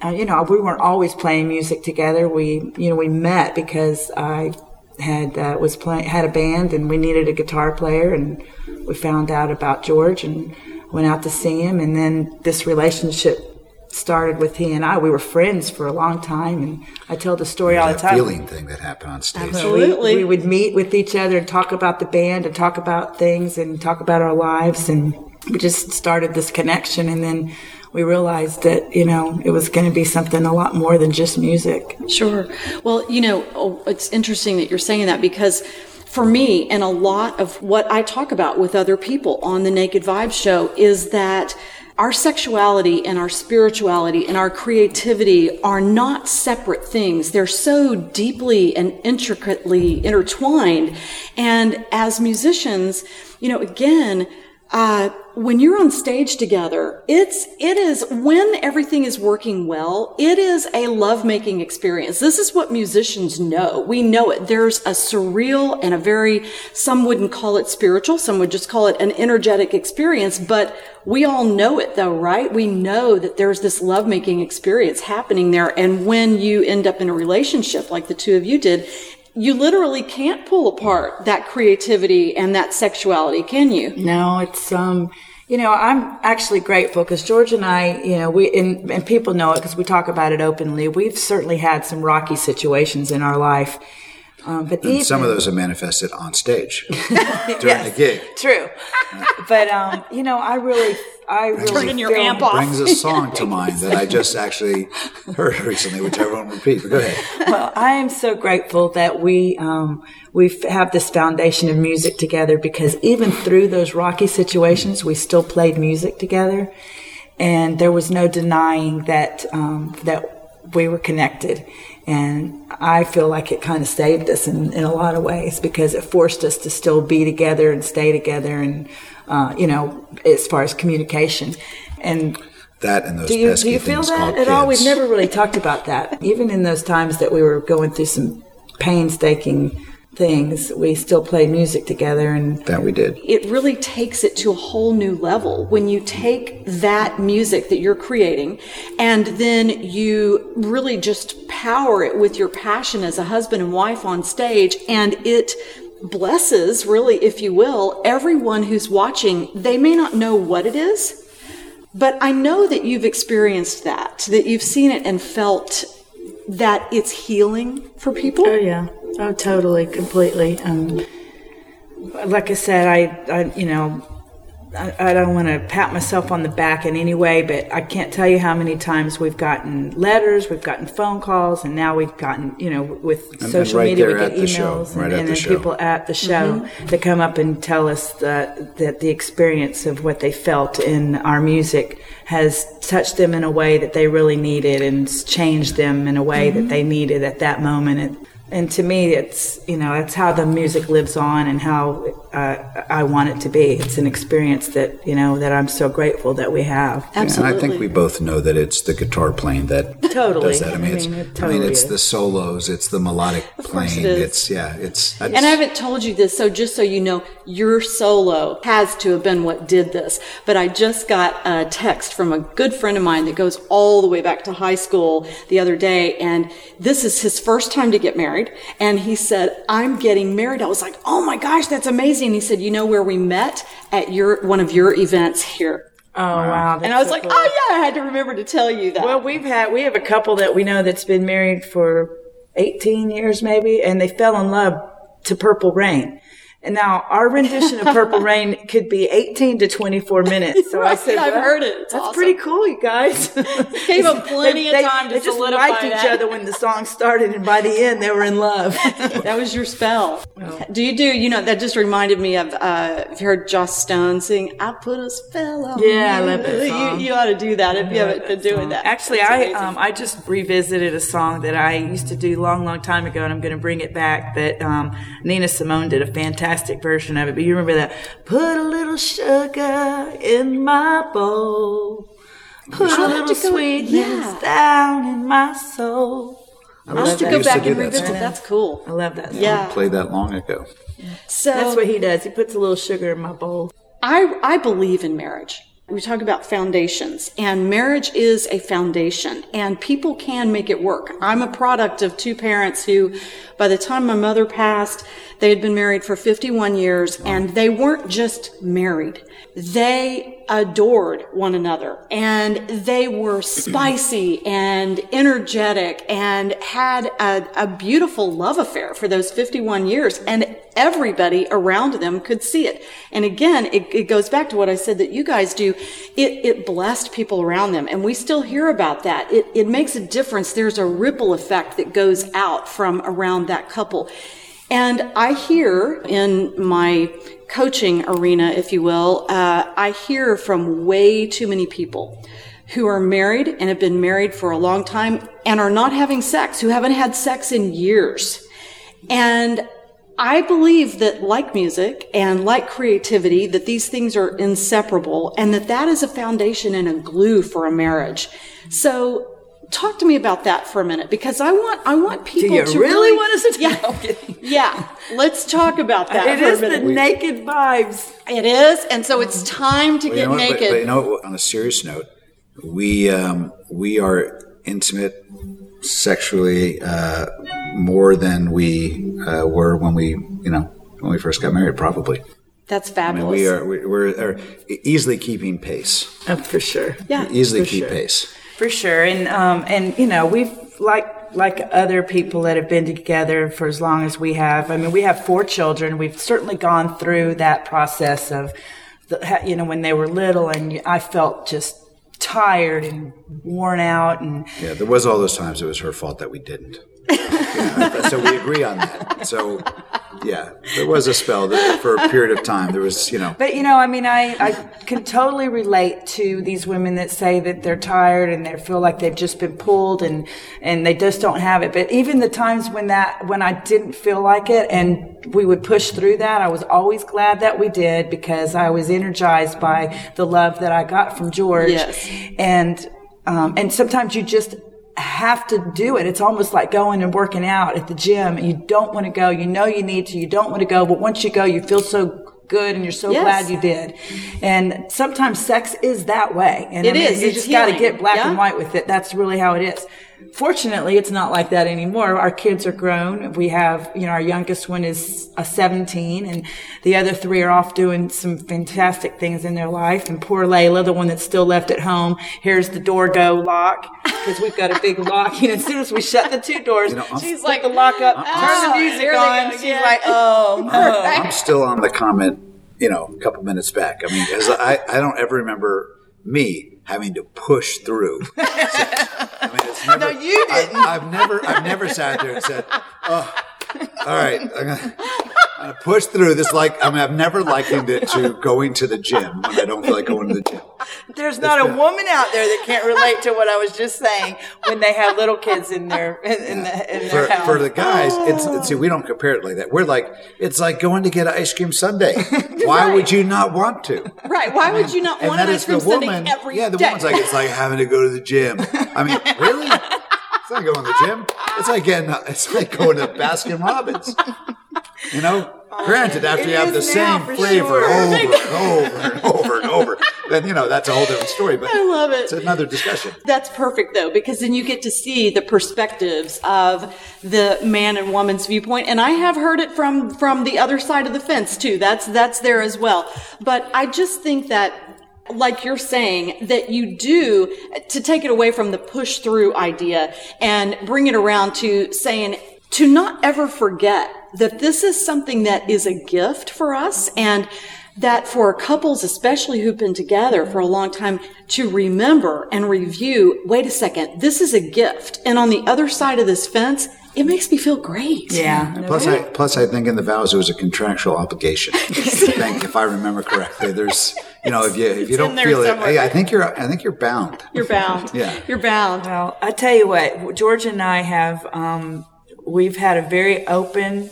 uh, you know, we weren't always playing music together. We you know we met because I had uh, was playing had a band and we needed a guitar player and we found out about George and went out to see him and then this relationship started with he and I. We were friends for a long time and I tell the story all the time. feeling thing that happened on stage. Absolutely. We, we would meet with each other and talk about the band and talk about things and talk about our lives. And we just started this connection. And then we realized that, you know, it was going to be something a lot more than just music. Sure. Well, you know, oh, it's interesting that you're saying that because for me, and a lot of what I talk about with other people on the Naked Vibe show is that our sexuality and our spirituality and our creativity are not separate things. They're so deeply and intricately intertwined. And as musicians, you know, again, uh, when you're on stage together, it's, it is, when everything is working well, it is a lovemaking experience. This is what musicians know. We know it. There's a surreal and a very, some wouldn't call it spiritual, some would just call it an energetic experience, but we all know it though, right? We know that there's this lovemaking experience happening there. And when you end up in a relationship like the two of you did, you literally can't pull apart that creativity and that sexuality, can you? No, it's, um, you know, I'm actually grateful because George and I, you know, we, and, and people know it because we talk about it openly. We've certainly had some rocky situations in our life. Um, but And even, some of those are manifested on stage [LAUGHS] during the gig. True. but, um, you know, I really, I really Turning your amp off. Brings a song to [LAUGHS] mind that I just actually heard recently, which I won't repeat. But go ahead. well, I am so grateful that we um, we have this foundation of music together because even through those rocky situations, we still played music together, and there was no denying that um, that we were connected. And I feel like it kind of saved us in, in a lot of ways because it forced us to still be together and stay together, and uh, you know, as far as communication. And That and those do you, do you feel that at all? We've never really talked about that. Even in those times that we were going through some painstaking things, we still play music together. And That we did. It really takes it to a whole new level when you take that music that you're creating and then you really just power it with your passion as a husband and wife on stage and it blesses, really, if you will, everyone who's watching. They may not know what it is, but I know that you've experienced that, that you've seen it and felt that it's healing for people. oh yeah, oh totally, completely. Um, like I said, I, I you know. I, I don't want to pat myself on the back in any way, but I can't tell you how many times we've gotten letters, we've gotten phone calls, and now we've gotten, you know, with and social right media, we get at the show, emails right and, and the then show. people at the show that come up and tell us that, that the experience of what they felt in our music has touched them in a way that they really needed and changed them in a way that they needed at that moment. And, and to me, it's, you know, it's how the music lives on and how uh, I want it to be. It's an experience that, you know, that I'm so grateful that we have. Absolutely. And I think we both know that it's the guitar playing that Totally. does that. I mean, I it's, mean, it I mean, it's the solos, it's the melodic course playing. it is. It's yeah, it's. And I haven't told you this, so just so you know, your solo has to have been what did this. But I just got a text from a good friend of mine that goes all the way back to high school the other day, and this is his first time to get married. And he said, I'm getting married. I was like, oh my gosh, that's amazing. He said, you know where we met? At your, one of your events here. Oh, wow. And I was like, oh yeah, I had to remember to tell you that. Well, we've had we have a couple that we know that's been married for 18 years maybe, and they fell in love to Purple Rain. And now our rendition of Purple [LAUGHS] Rain could be 18 to 24 minutes. So I Right, said, I've well, heard it. It's That's awesome. pretty cool, you guys. [LAUGHS] Gave 'em plenty of they, time to they just liked each other when the song started, and by the end, they were in love. [LAUGHS] That was your spell. Do you do, you know, that just reminded me of, uh, you heard Joss Stone sing, I put a spell on Yeah, I you. love that song. You, you ought to do that if you haven't been doing that. Actually, I um, I just revisited a song that I used to do long, long time ago, and I'm going to bring it back. But um, Nina Simone did a fantastic version of it. But you remember that? Put a little sugar in my bowl. Put a I'll have little sweetness yeah. down in my soul. I I'll have to go used to back do and that revisit. song. That's cool. I love that. Song. Yeah. Played that long ago. So That's what he does. He puts a little sugar in my bowl. I, I believe in marriage. We talk about foundations, and marriage is a foundation, and people can make it work. I'm a product of two parents who, by the time my mother passed, they had been married for 51 years, and they weren't just married. They adored one another, and they were [CLEARS THROAT] spicy and energetic and had a, a beautiful love affair for those 51 years, and everybody around them could see it. And again, it, it goes back to what I said that you guys do. It, it blessed people around them. And we still hear about that. It, it makes a difference. There's a ripple effect that goes out from around that couple. And I hear in my coaching arena, if you will, uh, I hear from way too many people who are married and have been married for a long time and are not having sex, who haven't had sex in years. And I believe that like music and like creativity, that these things are inseparable and that that is a foundation and a glue for a marriage. So talk to me about that for a minute because I want, I want people you to really want us to- Yeah. No, [LAUGHS] Yeah. Let's talk about that It for is a the minute. naked vibes. it is. And so it's time to Well, you get know what? But- naked. But, you know, on a serious note, we um, we are intimate sexually uh, more than we uh, were when we you know when we first got married. Probably. That's I fabulous. mean, we are we- we're easily keeping pace. Oh, for sure. Yeah. Easily keep sure. pace. For sure, and um, and you know we've like like other people that have been together for as long as we have. I mean, we have four children. We've certainly gone through that process of, the, you know, when they were little, and I felt just tired and worn out, and Yeah, there was all those times it was her fault that we didn't. Yeah, [LAUGHS] so we agree on that. So yeah, there was a spell that for a period of time there was you know But you know, I mean, I, I can totally relate to these women that say that they're tired and they feel like they've just been pulled and and they just don't have it. But even the times when that when I didn't feel like it and we would push through that, I was always glad that we did because I was energized by the love that I got from George. Yes. And um, and sometimes you just have to do it. It's almost like going and working out at the gym. You don't want to go. You know you need to. You don't want to go, but once you go, you feel so good and you're so Yes. glad you did. And sometimes sex is that way. And It I mean, is. You It's just got to get black Yeah. and white with it. That's really how it is. Fortunately, it's not like that anymore. Our kids are grown. We have, you know, our youngest one is a 17 and the other three are off doing some fantastic things in their life. And poor Layla, the one that's still left at home, here's the door go lock because we've got a big [LAUGHS] lock. You know, as soon as we shut the two doors, You know, I'm- she's like the lock up, turn Oh, the music on. She's again. like, oh [LAUGHS] no. I'm still on the comment, you know, a couple minutes back. I mean, because I, I don't ever remember me having to push through. [LAUGHS] I mean, it's never, No, you didn't. I, have never, I've never sat there and said, "Oh, all right, I'm gonna, I'm gonna push through this." Like, I mean, I've never likened it to going to the gym when I don't feel like going to the gym. There's not a woman out there that can't relate to what I was just saying when they have little kids in their in, the, in For, house. for the guys, it's, oh. it's see, we don't compare it like that. We're like, it's like going to get an ice cream sundae. [LAUGHS] Why would you not want to? right. Why would you not want an ice cream sundae woman. every yeah, the day? woman's like it's like having to go to the gym. I mean, really? [LAUGHS] It's not going to the gym. It's like getting. Uh, it's like going to Baskin Robbins. You know. Granted, oh, after It you have the same flavor sure. over and over and over and over, then you know that's a whole different story. But I love it. It's another discussion. That's perfect though, because then you get to see the perspectives of the man and woman's viewpoint. And I have heard it from, from the other side of the fence too. That's, that's there as well. But I just think that like you're saying, that you do to take it away from the push through idea and bring it around to saying, to not ever forget that this is something that is a gift for us and that for couples, especially who've been together for a long time, to remember and review, wait a second, this is a gift. And on the other side of this fence, it makes me feel great. Yeah. Plus, I plus I think in the vows it was a contractual obligation. [LAUGHS] I think, if I remember correctly, there's you know if you if you don't in there feel it, hey, I think you're I think you're bound. You're bound. [LAUGHS] Yeah. You're bound. Well, I tell you what, George and I have, um, we've had a very open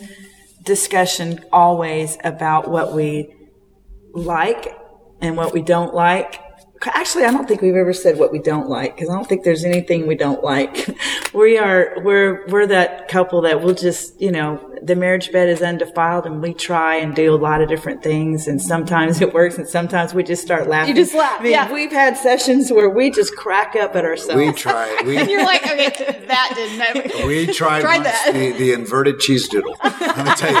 discussion always about what we like and what we don't like. Actually, I don't think we've ever said what we don't like because I don't think there's anything we don't like. [LAUGHS] we are we're we're that couple that will just you know the marriage bed is undefiled and we try and do a lot of different things and sometimes [LAUGHS] it works and sometimes we just start laughing. You just laugh, I mean, yeah. we've had sessions where we just crack up at ourselves. We try. [LAUGHS] We, and You're like, okay, that didn't. we tried, Tried that. the, the inverted cheese doodle. Let me tell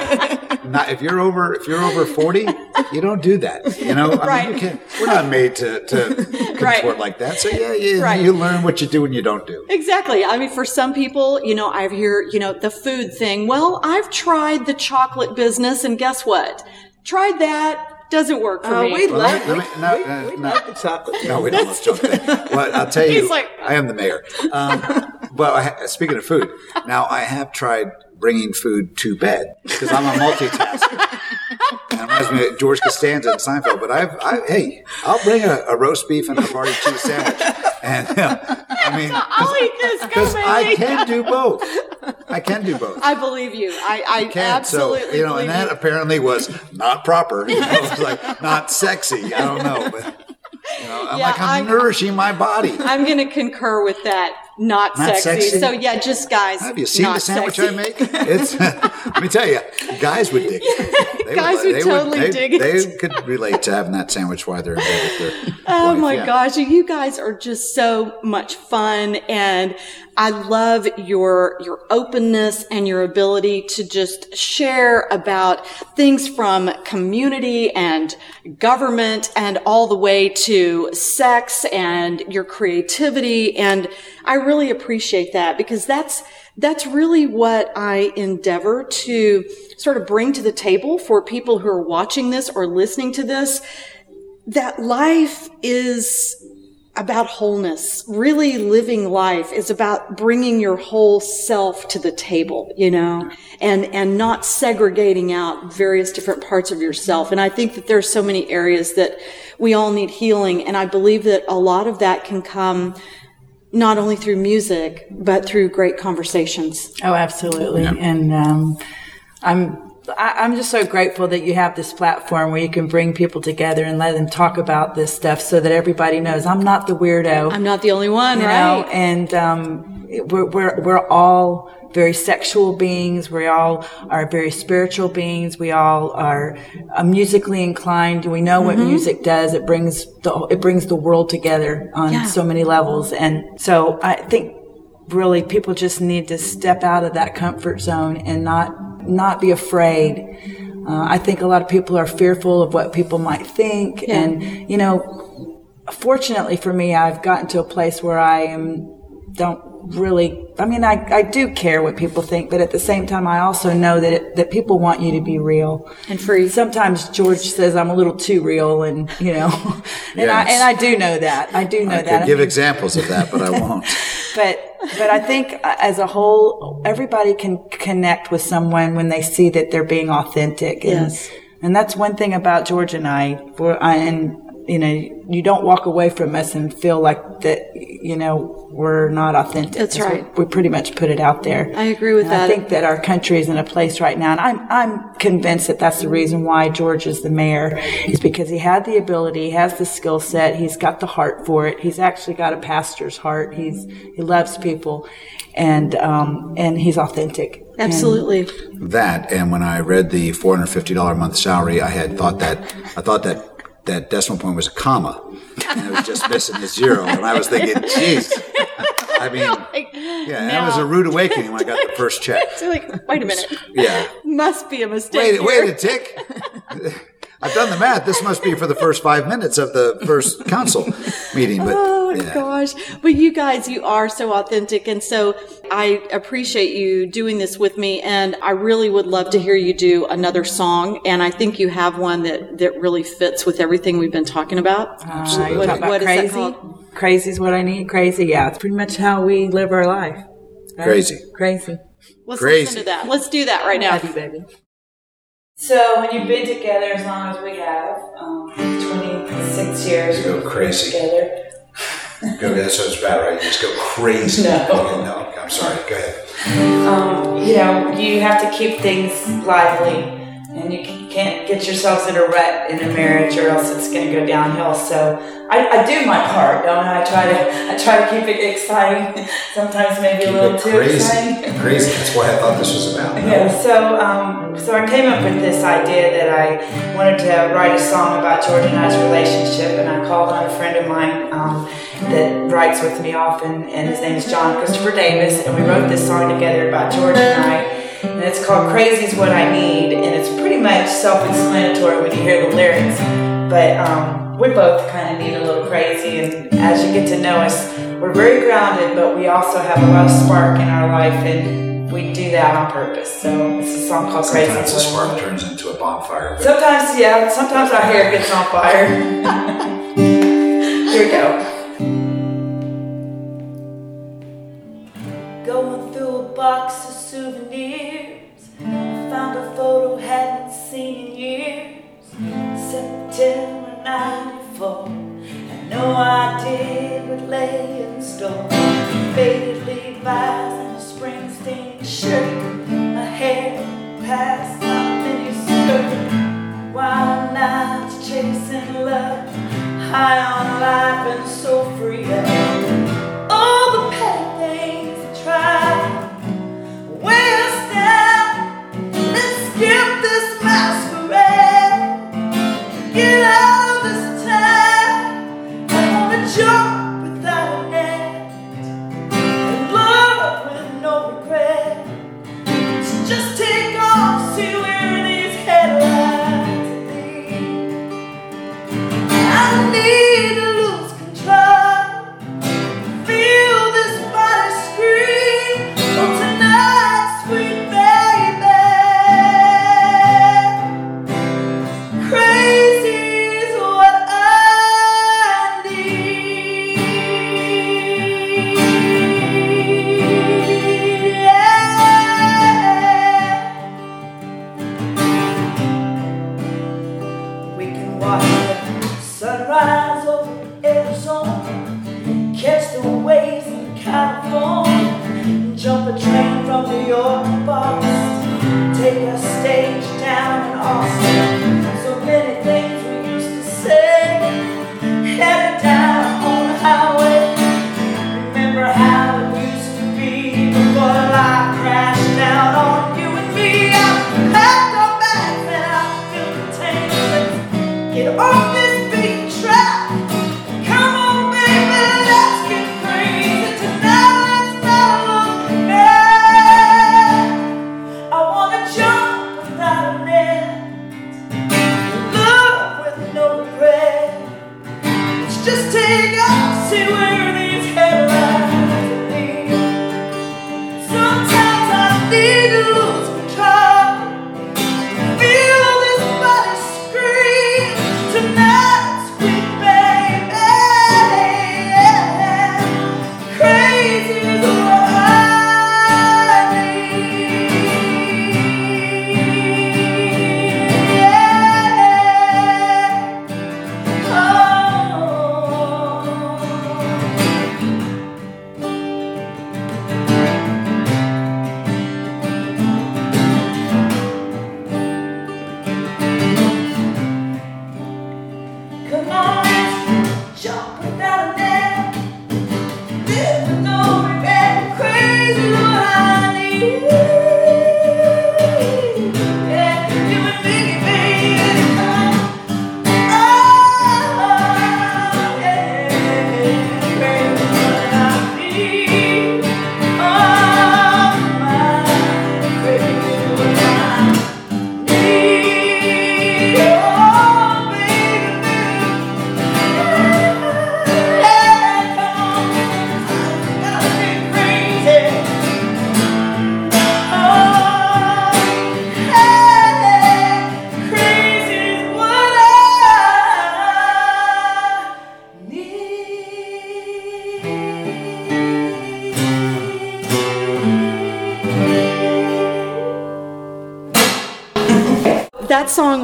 you, not, if you're over if you're over forty, you don't do that. You know, I Right. mean, you can't. We're not made to to [LAUGHS] contort Right. like that. So yeah, you, Right. you learn what you do and you don't do. Exactly. I mean, for some people, you know, I hear, you know, the food thing. Well, I've tried the chocolate business, and guess what? Tried that. Doesn't work for Oh, me. we Well, love, let me- no, we, uh, we no. love the chocolate. No, we don't love chocolate. But I'll tell [LAUGHS] you, He's like- I am the mayor. Um, but I, speaking of food, now I have tried bringing food to bed because I'm a multitasker. [LAUGHS] Reminds me of George Costanza in Seinfeld. But I've, I, hey, I'll bring a, a roast beef and a party cheese sandwich. And [LAUGHS] I mean, I'll eat this. Go, because I can do both. I can do both. I believe you. I, I can. absolutely so, you know, and that you. apparently was not proper. You know, it was like not sexy. I don't know, but you know, I'm Yeah, like I'm I- nourishing my body. I'm going to concur with that. Not, Not sexy. sexy? So yeah, just guys. Have you seen the sandwich sexy. I make? [LAUGHS] It's [LAUGHS] let me tell you, guys would dig it. [LAUGHS] They Guys would totally they, dig it. They could relate to having that sandwich while they're in bed with their. Oh wife, my yeah. gosh, you guys are just so much fun and I love your your openness and your ability to just share about things from community and government and all the way to sex and your creativity and I really appreciate that because that's that's really what I endeavor to sort of bring to the table for people who are watching this or listening to this that life is about wholeness. Really living life is about bringing your whole self to the table, you know, and, and not segregating out various different parts of yourself. And I think that there's so many areas that we all need healing. And I believe that a lot of that can come not only through music, but through great conversations. Oh, absolutely. And um, I'm I, I'm just so grateful that you have this platform where you can bring people together and let them talk about this stuff, so that everybody knows I'm not the weirdo. I'm not the only one, you right? know, and um, we're, we're we're all very sexual beings. We all are very spiritual beings. We all are uh, musically inclined. We know what music does. It brings the it brings the world together on Yeah. so many levels. And so I think really people just need to step out of that comfort zone and not not be afraid. Uh, I think a lot of people are fearful of what people might think, and you know, fortunately for me, I've gotten to a place where I am don't really. I mean, I, I do care what people think, but at the same time, I also know that it, that people want you to be real And free. Sometimes George says I'm a little too real, and you know, [LAUGHS] and I and I do know that. I do know I that. could give mean, examples of that, but I won't. [LAUGHS] but but I think uh, as a whole, everybody can connect with someone when they see that they're being authentic. And, Yes. and that's one thing about George and I. I, and you know, you don't walk away from us and feel like that. You know, we're not authentic. That's right. We, pretty much put it out there. I agree with And I think that our country is in a place right now, and I'm I'm convinced that that's the reason why George is the mayor, is because he had the ability, he has the skill set, he's got the heart for it. He's actually got a pastor's heart. He's he loves people, and um and he's authentic. And- Absolutely. that and when I read the four hundred fifty dollar a month salary, I had thought that I thought that that decimal point was a comma, and it was just missing the zero, and I was thinking, geez. I mean, yeah, that was a rude awakening when I got the first check. [LAUGHS] So like, wait a minute. Yeah. [LAUGHS] Must be a mistake. Wait, wait a tick. [LAUGHS] I've done the math. This must be for the first five minutes of the first council meeting. But Oh yeah. gosh. But you guys, you are so authentic. And so I appreciate you doing this with me. And I really would love to hear you do another song. And I think you have one that, that really fits with everything we've been talking about. Uh, you What- talk about what is that crazy. called? Crazy is what I need. Crazy, yeah. It's pretty much how we live our life. right? Crazy. Crazy. Let's Crazy. listen to that. Let's do that right now. Love you, baby. So when you've been together as long as we have, um, 26 years, You go crazy. together. Go, what it's about, right? You just go crazy. [LAUGHS] No. Okay, no, I'm sorry. Go ahead. um, you know, you have to keep things lively, and you can't get yourselves in a rut in a marriage, or else it's going to go downhill. So I, I do my part, don't I? I try to I try to keep it exciting. [LAUGHS] Sometimes maybe a little too crazy. exciting. [LAUGHS] Crazy. That's what I thought this was about. Yeah, so um, so I came up with this idea that I wanted to write a song about George and I's relationship, and I called on a friend of mine um, that writes with me often, and his name is John Christopher Davis, and we wrote this song together about George and I, and it's called "Crazy's What I Need," and it's pretty much self-explanatory when you hear the lyrics, but um, we both kind of need a little crazy, and as you get to know us, we're very grounded, but we also have a lot of spark in our life, and we do that on purpose. So it's a song called Crazy. Sometimes the Is What I spark turns into a bonfire. Sometimes, yeah, sometimes our hair gets on fire. Here we go. Going through a box of souvenirs, I found a photo hadn't seen in years. September 94. Had no idea what lay in store. Faded Levi's and a Springsteen shirt. My hair past my skirt. Wild nights chasing love. High on life and so free.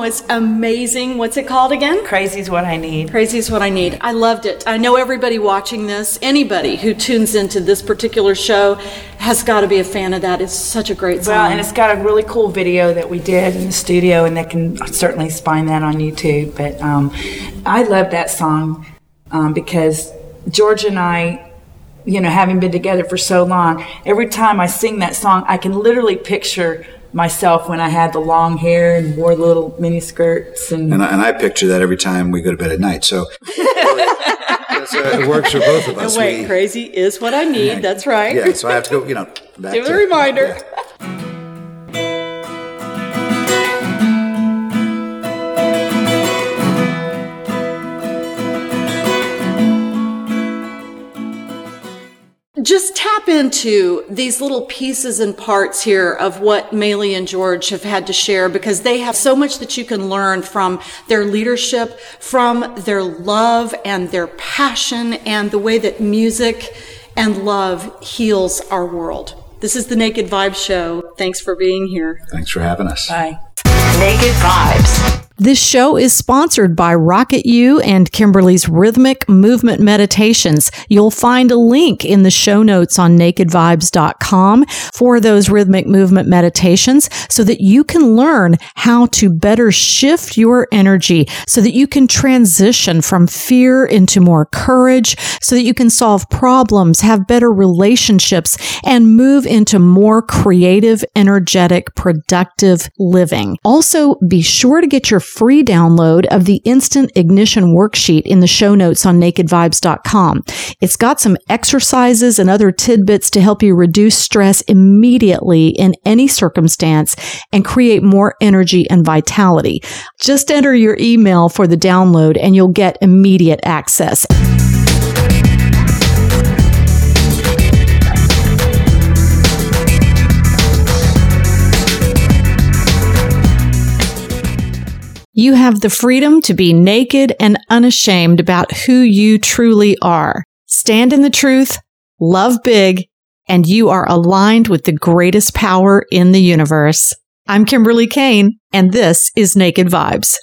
Was amazing. What's it called again? Crazy's what I need. Crazy is what I need. I loved it. I know everybody watching this, anybody who tunes into this particular show, has got to be a fan of that. It's such a great song. Well, and it's got a really cool video that we did in the studio, and they can certainly find that on YouTube. But um, I love that song um, because George and I you know, having been together for so long, every time I sing that song, I can literally picture myself when I had the long hair and wore little mini skirts and And I, and I picture that every time we go to bed at night. So uh, [LAUGHS] it works for both of us. Wait, We- crazy is what I need. That's right. yeah, so I have to go, you know, back Give to a reminder. Yeah. Just tap into these little pieces and parts here of what Maylee and George have had to share because they have so much that you can learn from their leadership, from their love and their passion and the way that music and love heals our world. This is the Naked Vibe Show. Thanks for being here. Thanks for having us. Bye. Naked Vibes. This show is sponsored by Rocket U and Kimberly's Rhythmic Movement Meditations. You'll find a link in the show notes on nakedvibes.com for those rhythmic movement meditations so that you can learn how to better shift your energy so that you can transition from fear into more courage so that you can solve problems, have better relationships, and move into more creative, energetic, productive living. Also, be sure to get your free download of the instant ignition worksheet in the show notes on nakedvibes.com. It's got some exercises and other tidbits to help you reduce stress immediately in any circumstance and create more energy and vitality. Just enter your email for the download and you'll get immediate access. You have the freedom to be naked and unashamed about who you truly are. Stand in the truth, love big, and you are aligned with the greatest power in the universe. I'm Kimberly Kane, and this is Naked Vibes.